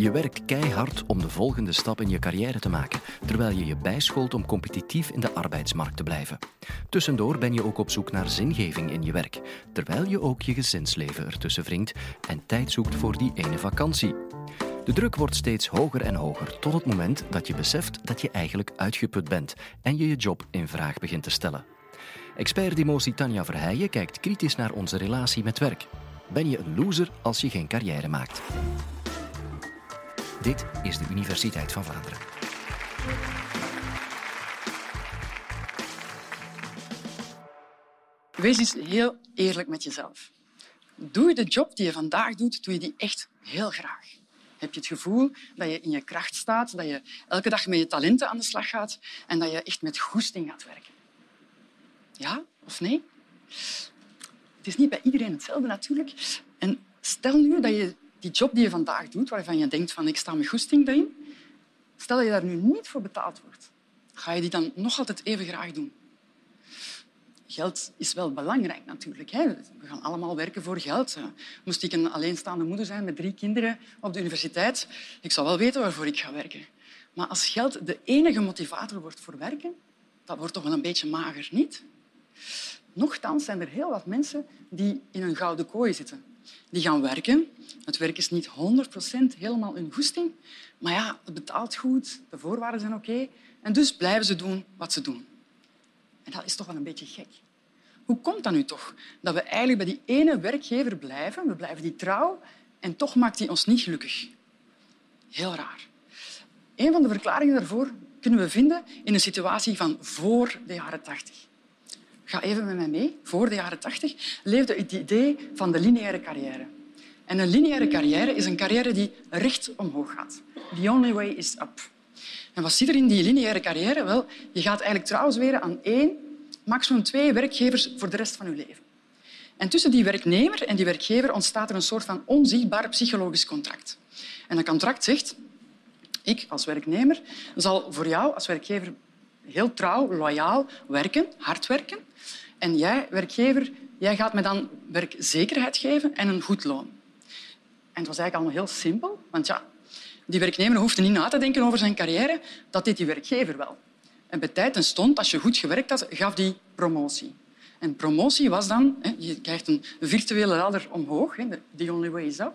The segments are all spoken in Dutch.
Je werkt keihard om de volgende stap in je carrière te maken, terwijl je je bijscholt om competitief in de arbeidsmarkt te blijven. Tussendoor ben je ook op zoek naar zingeving in je werk, terwijl je ook je gezinsleven ertussen wringt en tijd zoekt voor die ene vakantie. De druk wordt steeds hoger en hoger, tot het moment dat je beseft dat je eigenlijk uitgeput bent en je je job in vraag begint te stellen. Expert Demotie Tanja Verheijen kijkt kritisch naar onze relatie met werk. Ben je een loser als je geen carrière maakt? Dit is de Universiteit van Vlaanderen. Wees eens heel eerlijk met jezelf. Doe je de job die je vandaag doet, doe je die echt heel graag? Heb je het gevoel dat je in je kracht staat, dat je elke dag met je talenten aan de slag gaat en dat je echt met goesting gaat werken? Ja of nee? Het is niet bij iedereen hetzelfde natuurlijk. En stel nu dat je die job die je vandaag doet, waarvan je denkt van ik sta met goesting erin, stel dat je daar nu niet voor betaald wordt, ga je die dan nog altijd even graag doen? Geld is wel belangrijk natuurlijk. Hè. We gaan allemaal werken voor geld. Moest ik een alleenstaande moeder zijn met drie kinderen op de universiteit, ik zou wel weten waarvoor ik ga werken. Maar als geld de enige motivator wordt voor werken, dat wordt toch wel een beetje mager, niet? Nochtans zijn er heel wat mensen die in een gouden kooi zitten. Die gaan werken. Het werk is niet 100% helemaal hun goesting. Maar ja, het betaalt goed, de voorwaarden zijn oké. en dus blijven ze doen wat ze doen. En dat is toch wel een beetje gek. Hoe komt dat nu toch? Dat we eigenlijk bij die ene werkgever blijven, we blijven die trouw, en toch maakt die ons niet gelukkig. Heel raar. Een van de verklaringen daarvoor kunnen we vinden in een situatie van voor de jaren tachtig. Ga even met mij mee. Voor de jaren tachtig leefde het idee van de lineaire carrière. En een lineaire carrière is een carrière die recht omhoog gaat. The only way is up. En wat zit er in die lineaire carrière? Wel, je gaat eigenlijk trouw zweren aan één, maximum twee werkgevers voor de rest van je leven. En tussen die werknemer en die werkgever ontstaat er een soort van onzichtbaar psychologisch contract. En dat contract zegt, ik als werknemer zal voor jou als werkgever heel trouw, loyaal werken, hard werken. En jij, werkgever, jij gaat me dan werkzekerheid geven en een goed loon. En het was eigenlijk allemaal heel simpel, want ja, die werknemer hoefde niet na te denken over zijn carrière. Dat deed die werkgever wel. En bij tijd en stond, als je goed gewerkt had, gaf die promotie. En promotie was dan, je krijgt een virtuele ladder omhoog, the only way is up.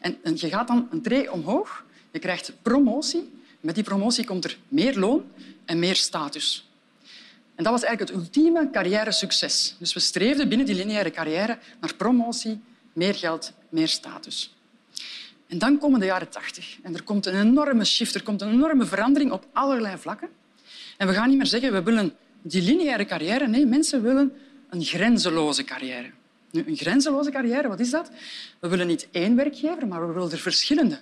En je gaat dan een tree omhoog, je krijgt promotie. Met die promotie komt er meer loon en meer status. En dat was eigenlijk het ultieme carrière-succes. Dus we streefden binnen die lineaire carrière naar promotie, meer geld, meer status. En dan komen de jaren tachtig en er komt een enorme shift, er komt een enorme verandering op allerlei vlakken. En we gaan niet meer zeggen we willen die lineaire carrière. Nee, mensen willen een grenzeloze carrière. Een grenzeloze carrière, wat is dat? We willen niet één werkgever, maar we willen er verschillende.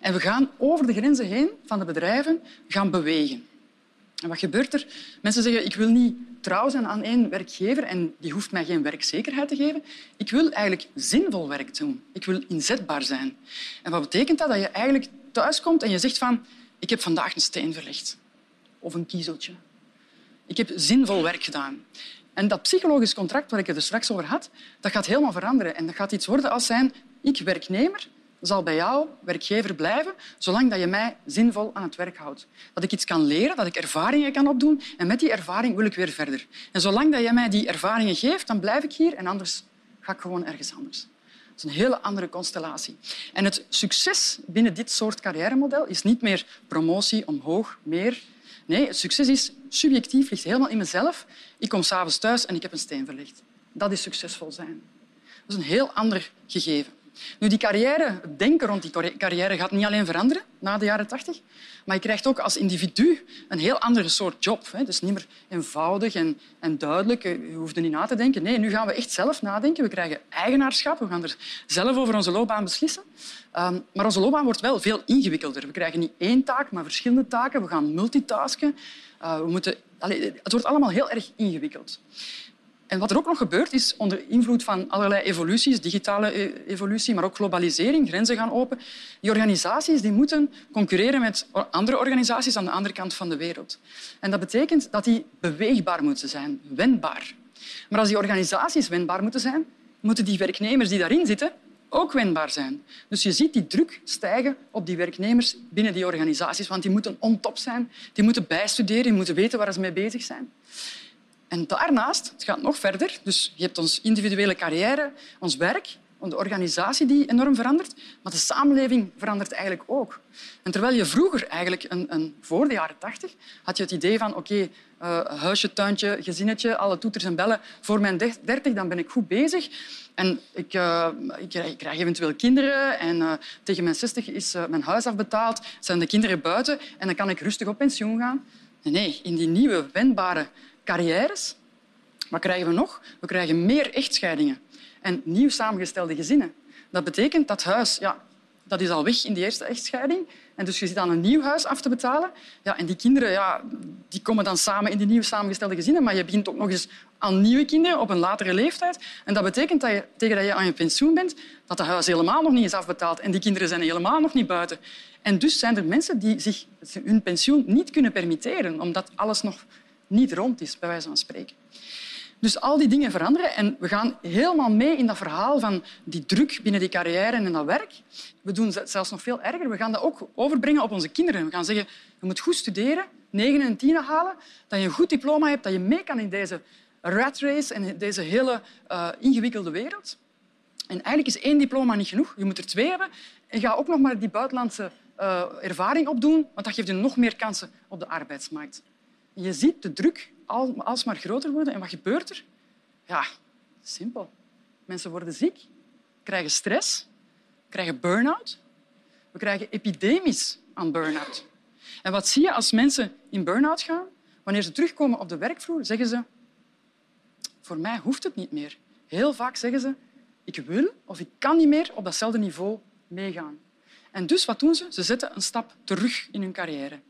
En we gaan over de grenzen heen van de bedrijven gaan bewegen. En wat gebeurt er? Mensen zeggen ik wil niet trouw zijn aan één werkgever en die hoeft mij geen werkzekerheid te geven. Ik wil eigenlijk zinvol werk doen. Ik wil inzetbaar zijn. En wat betekent dat? Dat je eigenlijk thuiskomt en je zegt van ik heb vandaag een steen verlegd. Of een kiezeltje. Ik heb zinvol werk gedaan. En dat psychologisch contract waar ik het er straks over had, dat gaat helemaal veranderen. En dat gaat iets worden als zijn ik werknemer zal bij jou werkgever blijven zolang dat je mij zinvol aan het werk houdt. Dat ik iets kan leren, dat ik ervaringen kan opdoen en met die ervaring wil ik weer verder. En zolang dat je mij die ervaringen geeft, dan blijf ik hier en anders ga ik gewoon ergens anders. Dat is een hele andere constellatie. En het succes binnen dit soort carrièremodel is niet meer promotie, omhoog, meer. Nee, het succes is subjectief, ligt helemaal in mezelf. Ik kom s'avonds thuis en ik heb een steen verlegd. Dat is succesvol zijn. Dat is een heel ander gegeven. Nu, die carrière, het denken rond die carrière gaat niet alleen veranderen na de jaren tachtig, maar je krijgt ook als individu een heel andere soort job. Het is niet meer eenvoudig en, en duidelijk. Je hoeft er niet na te denken. Nee, nu gaan we echt zelf nadenken. We krijgen eigenaarschap. We gaan er zelf over onze loopbaan beslissen. Um, maar onze loopbaan wordt wel veel ingewikkelder. We krijgen niet één taak, maar verschillende taken. We gaan multitasken. Uh, we moeten... Het wordt allemaal heel erg ingewikkeld. En wat er ook nog gebeurt, is onder invloed van allerlei evoluties, digitale e-, evolutie, maar ook globalisering, grenzen gaan open. Die organisaties die moeten concurreren met andere organisaties aan de andere kant van de wereld. En dat betekent dat die beweegbaar moeten zijn, wendbaar. Maar als die organisaties wendbaar moeten zijn, moeten die werknemers die daarin zitten ook wendbaar zijn. Dus je ziet die druk stijgen op die werknemers binnen die organisaties, want die moeten on top zijn, die moeten bijstuderen, die moeten weten waar ze mee bezig zijn. En daarnaast, het gaat nog verder, dus je hebt ons individuele carrière, ons werk, de organisatie die enorm verandert, maar de samenleving verandert eigenlijk ook. En terwijl je vroeger, eigenlijk een, een voor de jaren tachtig, had je het idee van oké, uh, huisje, tuintje, gezinnetje, alle toeters en bellen. Voor mijn dertig dan ben ik goed bezig. En ik, uh, ik, krijg eventueel kinderen en uh, tegen mijn zestig is mijn huis afbetaald, zijn de kinderen buiten en dan kan ik rustig op pensioen gaan. Nee, in die nieuwe, wendbare carrières, wat krijgen we nog? We krijgen meer echtscheidingen en nieuw samengestelde gezinnen. Dat betekent dat huis ja, dat is al weg in die eerste echtscheiding. En dus je zit aan een nieuw huis af te betalen. Ja, en die kinderen ja, die komen dan samen in die nieuw samengestelde gezinnen, maar je begint ook nog eens aan nieuwe kinderen op een latere leeftijd. En dat betekent dat je tegen dat je aan je pensioen bent, dat het huis helemaal nog niet is afbetaald en die kinderen zijn helemaal nog niet buiten. En dus zijn er mensen die zich hun pensioen niet kunnen permitteren, omdat alles nog niet rond is, bij wijze van spreken. Dus al die dingen veranderen en we gaan helemaal mee in dat verhaal van die druk binnen die carrière en dat werk. We doen het zelfs nog veel erger. We gaan dat ook overbrengen op onze kinderen. We gaan zeggen, je moet goed studeren, negen en tien halen, dat je een goed diploma hebt, dat je mee kan in deze rat race en deze hele uh, ingewikkelde wereld. En eigenlijk is één diploma niet genoeg. Je moet er twee hebben. En ga ook nog maar die buitenlandse uh, ervaring opdoen, want dat geeft je nog meer kansen op de arbeidsmarkt. Je ziet de druk alsmaar groter worden. En wat gebeurt er? Ja, simpel. Mensen worden ziek, krijgen stress, krijgen burn-out. We krijgen epidemisch aan burn-out. En wat zie je als mensen in burn-out gaan? Wanneer ze terugkomen op de werkvloer, zeggen ze voor mij hoeft het niet meer. Heel vaak zeggen ze ik wil of ik kan niet meer op datzelfde niveau meegaan. En dus wat doen ze? Ze zetten een stap terug in hun carrière.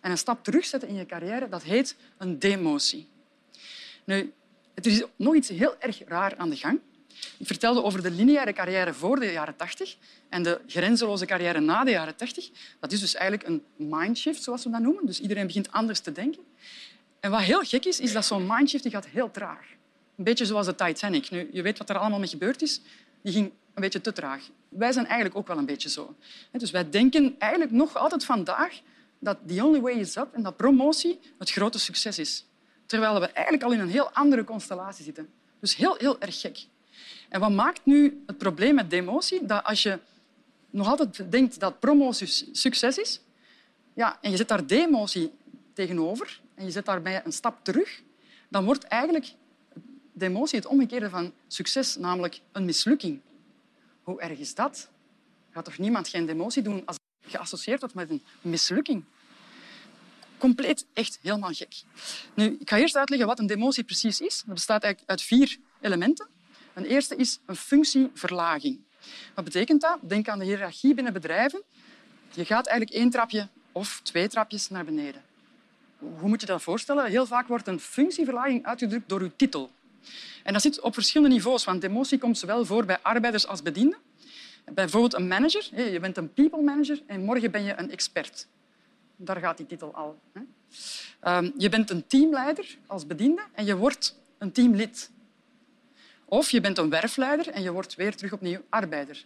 En een stap terugzetten in je carrière, dat heet een demotie. Nu, er is nog iets heel erg raar aan de gang. Ik vertelde over de lineaire carrière voor de jaren 80 en de grenzeloze carrière na de jaren 80. Dat is dus eigenlijk een mindshift, zoals we dat noemen. Dus iedereen begint anders te denken. En wat heel gek is, is dat zo'n mindshift die gaat heel traag. Een beetje zoals de Titanic. Nu, je weet wat er allemaal mee gebeurd is. Die ging een beetje te traag. Wij zijn eigenlijk ook wel een beetje zo. Dus wij denken eigenlijk nog altijd vandaag dat the only way is up en dat promotie het grote succes is. Terwijl we eigenlijk al in een heel andere constellatie zitten. Dus heel, heel erg gek. En wat maakt nu het probleem met demotie? Dat als je nog altijd denkt dat promotie succes is, ja, en je zet daar demotie tegenover en je zet daarbij een stap terug, dan wordt eigenlijk demotie het omgekeerde van succes, namelijk een mislukking. Hoe erg is dat? Gaat toch niemand geen demotie doen als geassocieerd wordt met een mislukking. Compleet echt helemaal gek. Nu, ik ga eerst uitleggen wat een demotie precies is. Dat bestaat eigenlijk uit vier elementen. Een eerste is een functieverlaging. Wat betekent dat? Denk aan de hiërarchie binnen bedrijven. Je gaat eigenlijk één trapje of twee trapjes naar beneden. Hoe moet je dat voorstellen? Heel vaak wordt een functieverlaging uitgedrukt door uw titel. En dat zit op verschillende niveaus, want demotie komt zowel voor bij arbeiders als bedienden. Bijvoorbeeld een manager. Je bent een people manager en morgen ben je een expert. Daar gaat die titel al. Ehm, je bent een teamleider als bediende en je wordt een teamlid. Of je bent een werfleider en je wordt weer terug opnieuw arbeider.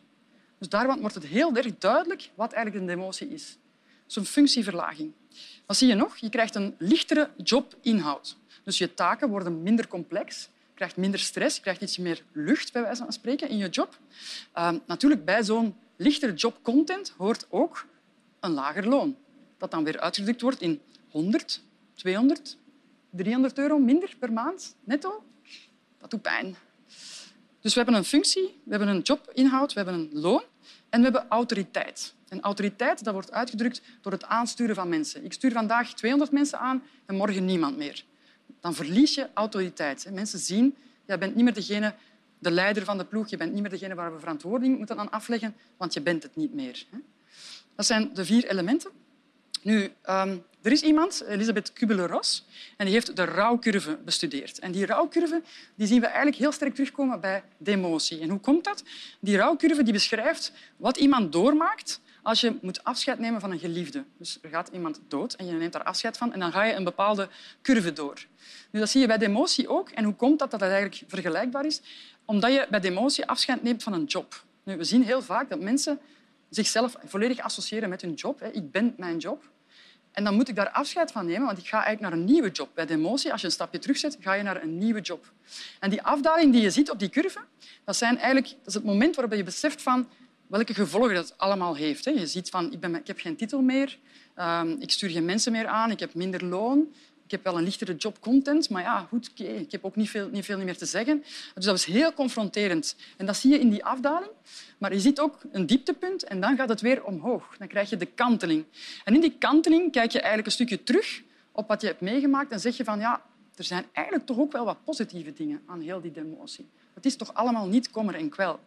Dus daarvan wordt het heel erg duidelijk wat eigenlijk een demotie is. Zo'n functieverlaging. Wat zie je nog? Je krijgt een lichtere jobinhoud. Dus je taken worden minder complex krijgt minder stress, je krijgt iets meer lucht, bij wijze van spreken, in je job. Uh, natuurlijk, bij zo'n lichtere jobcontent hoort ook een lager loon. Dat dan weer uitgedrukt wordt in 100, 200, 300 euro minder per maand netto. Dat doet pijn. Dus we hebben een functie, we hebben een jobinhoud, we hebben een loon en we hebben autoriteit. En autoriteit dat wordt uitgedrukt door het aansturen van mensen. Ik stuur vandaag 200 mensen aan en morgen niemand meer dan verlies je autoriteit. Mensen zien, je bent niet meer degene, de leider van de ploeg, je bent niet meer degene waar we verantwoording moeten aan afleggen, want je bent het niet meer. Dat zijn de vier elementen. Nu, ehm, er is iemand, Elisabeth Kubler-Ross, en die heeft de rouwcurve bestudeerd. En die rouwcurve die zien we eigenlijk heel sterk terugkomen bij demotie. En hoe komt dat? Die rouwcurve die beschrijft wat iemand doormaakt als je moet afscheid nemen van een geliefde. Dus er gaat iemand dood en je neemt daar afscheid van en dan ga je een bepaalde curve door. Nu, dat zie je bij demotie ook. En hoe komt dat dat het eigenlijk vergelijkbaar is? Omdat je bij demotie afscheid neemt van een job. Nu, we zien heel vaak dat mensen zichzelf volledig associëren met hun job. Ik ben mijn job. En dan moet ik daar afscheid van nemen, want ik ga eigenlijk naar een nieuwe job. Bij de emotie, als je een stapje terugzet, ga je naar een nieuwe job. En die afdaling die je ziet op die curve, dat, zijn eigenlijk, dat is het moment waarop je beseft van welke gevolgen dat allemaal heeft. Je ziet van, ik, ben, ik heb geen titel meer, ehm, ik stuur geen mensen meer aan, ik heb minder loon, ik heb wel een lichtere job content, maar ja, goed, okay, ik heb ook niet veel, niet veel meer te zeggen. Dus dat was heel confronterend. En dat zie je in die afdaling. Maar je ziet ook een dieptepunt en dan gaat het weer omhoog. Dan krijg je de kanteling. En in die kanteling kijk je eigenlijk een stukje terug op wat je hebt meegemaakt en zeg je van ja, er zijn eigenlijk toch ook wel wat positieve dingen aan heel die demotie. Het is toch allemaal niet kommer en kwel.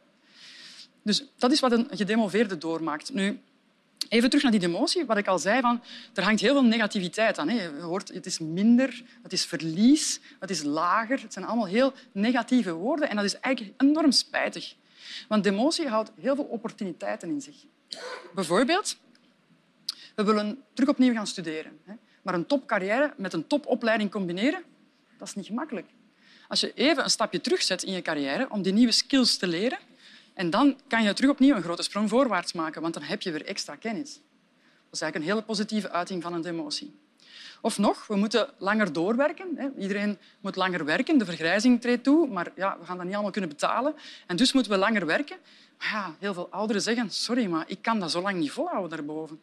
Dus dat is wat een gedemoveerde doormaakt. Nu, Even terug naar die demotie, wat ik al zei. Van, er hangt heel veel negativiteit aan. Je hoort, het is minder, het is verlies, het is lager. Het zijn allemaal heel negatieve woorden en dat is eigenlijk enorm spijtig. Want demotie houdt heel veel opportuniteiten in zich. Bijvoorbeeld, we willen terug opnieuw gaan studeren. Maar een topcarrière met een topopleiding combineren, dat is niet gemakkelijk. Als je even een stapje terugzet in je carrière om die nieuwe skills te leren, en dan kan je terug opnieuw een grote sprong voorwaarts maken, want dan heb je weer extra kennis. Dat is eigenlijk een hele positieve uiting van een demotie. Of nog, we moeten langer doorwerken. Iedereen moet langer werken. De vergrijzing treedt toe, maar ja, we gaan dat niet allemaal kunnen betalen. En dus moeten we langer werken. Maar ja, heel veel ouderen zeggen sorry, maar ik kan dat zo lang niet volhouden daarboven.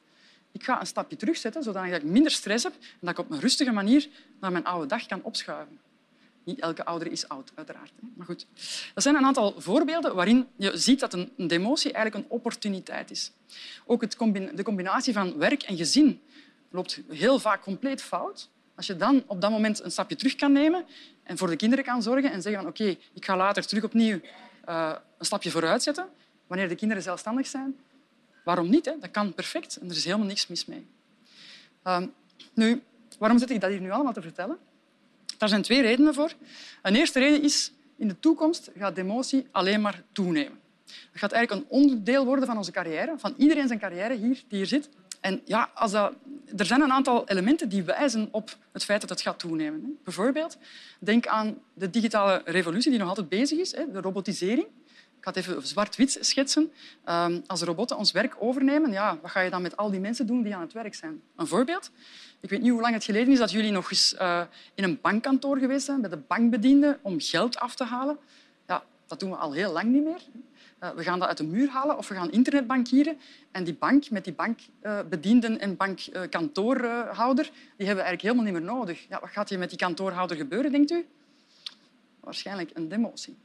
Ik ga een stapje terugzetten, zodat ik minder stress heb en dat ik op een rustige manier naar mijn oude dag kan opschuiven. Niet elke oudere is oud, uiteraard. Maar goed, dat zijn een aantal voorbeelden waarin je ziet dat een demotie eigenlijk een opportuniteit is. Ook het de combinatie van werk en gezin loopt heel vaak compleet fout. Als je dan op dat moment een stapje terug kan nemen en voor de kinderen kan zorgen en zeggen van oké, ik ga later terug opnieuw uh, een stapje vooruit zetten, wanneer de kinderen zelfstandig zijn, waarom niet? Hè? Dat kan perfect en er is helemaal niks mis mee. Uh, nu, waarom zit ik dat hier nu allemaal te vertellen? Daar zijn twee redenen voor. Een eerste reden is, in de toekomst gaat demotie alleen maar toenemen. Dat gaat eigenlijk een onderdeel worden van onze carrière, van iedereen zijn carrière hier, die hier zit. En ja, als dat, er zijn een aantal elementen die wijzen op het feit dat het gaat toenemen. Bijvoorbeeld, denk aan de digitale revolutie die nog altijd bezig is, de robotisering. Ik ga even zwart-wit schetsen. Ehm, als robotten ons werk overnemen, ja, wat ga je dan met al die mensen doen die aan het werk zijn? Een voorbeeld. Ik weet niet hoe lang het geleden is dat jullie nog eens uh, in een bankkantoor geweest zijn, bij de bankbediende, om geld af te halen. Ja, dat doen we al heel lang niet meer. Uh, we gaan dat uit de muur halen of we gaan internetbankieren. En die bank met die bankbedienden en bankkantoorhouder, die hebben we eigenlijk helemaal niet meer nodig. Ja, wat gaat hier met die kantoorhouder gebeuren, denkt u? Waarschijnlijk een demotie.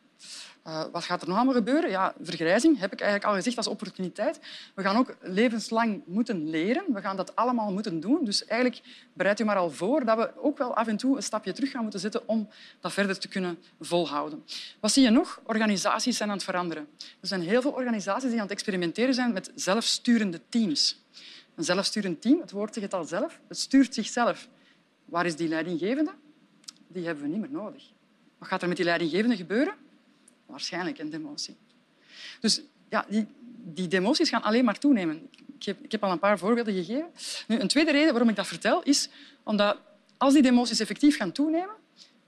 Uh, wat gaat er nog allemaal gebeuren? Ja, vergrijzing, heb ik eigenlijk al gezegd, als opportuniteit. We gaan ook levenslang moeten leren. We gaan dat allemaal moeten doen. Dus eigenlijk bereid u maar al voor dat we ook wel af en toe een stapje terug gaan moeten zetten om dat verder te kunnen volhouden. Wat zie je nog? Organisaties zijn aan het veranderen. Er zijn heel veel organisaties die aan het experimenteren zijn met zelfsturende teams. Een zelfsturend team, het woord zegt zelf, het stuurt zichzelf. Waar is die leidinggevende? Die hebben we niet meer nodig. Wat gaat er met die leidinggevende gebeuren? Waarschijnlijk een demotie. Dus ja, die, die demoties gaan alleen maar toenemen. Ik heb, ik heb al een paar voorbeelden gegeven. Nu, een tweede reden waarom ik dat vertel is omdat als die demoties effectief gaan toenemen,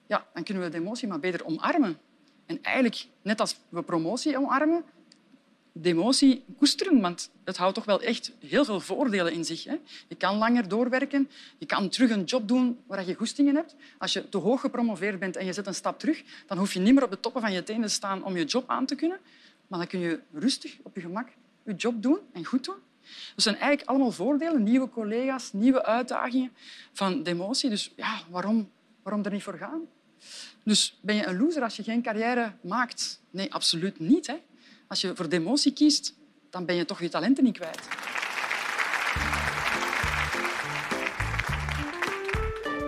ja, dan kunnen we de emotie maar beter omarmen. En eigenlijk, net als we promotie omarmen, de emotie koesteren, want het houdt toch wel echt heel veel voordelen in zich. Hè? Je kan langer doorwerken, je kan terug een job doen waar je goestingen hebt. Als je te hoog gepromoveerd bent en je zet een stap terug, dan hoef je niet meer op de toppen van je tenen te staan om je job aan te kunnen. Maar dan kun je rustig, op je gemak, je job doen en goed doen. Dat zijn eigenlijk allemaal voordelen, nieuwe collega's, nieuwe uitdagingen van de emotie. Dus ja, waarom, waarom er niet voor gaan? Dus ben je een loser als je geen carrière maakt? Nee, absoluut niet. Hè? Als je voor demotie kiest, dan ben je toch je talenten niet kwijt.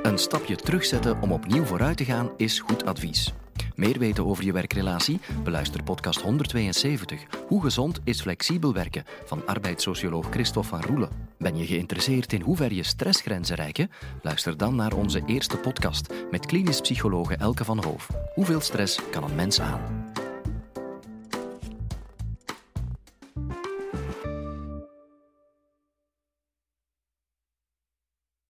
Een stapje terugzetten om opnieuw vooruit te gaan is goed advies. Meer weten over je werkrelatie? Beluister podcast 172. Hoe gezond is flexibel werken? Van arbeidssocioloog Christophe van Roelen. Ben je geïnteresseerd in hoe ver je stressgrenzen reiken? Luister dan naar onze eerste podcast met klinisch psychologe Elke van Hoof. Hoeveel stress kan een mens aan?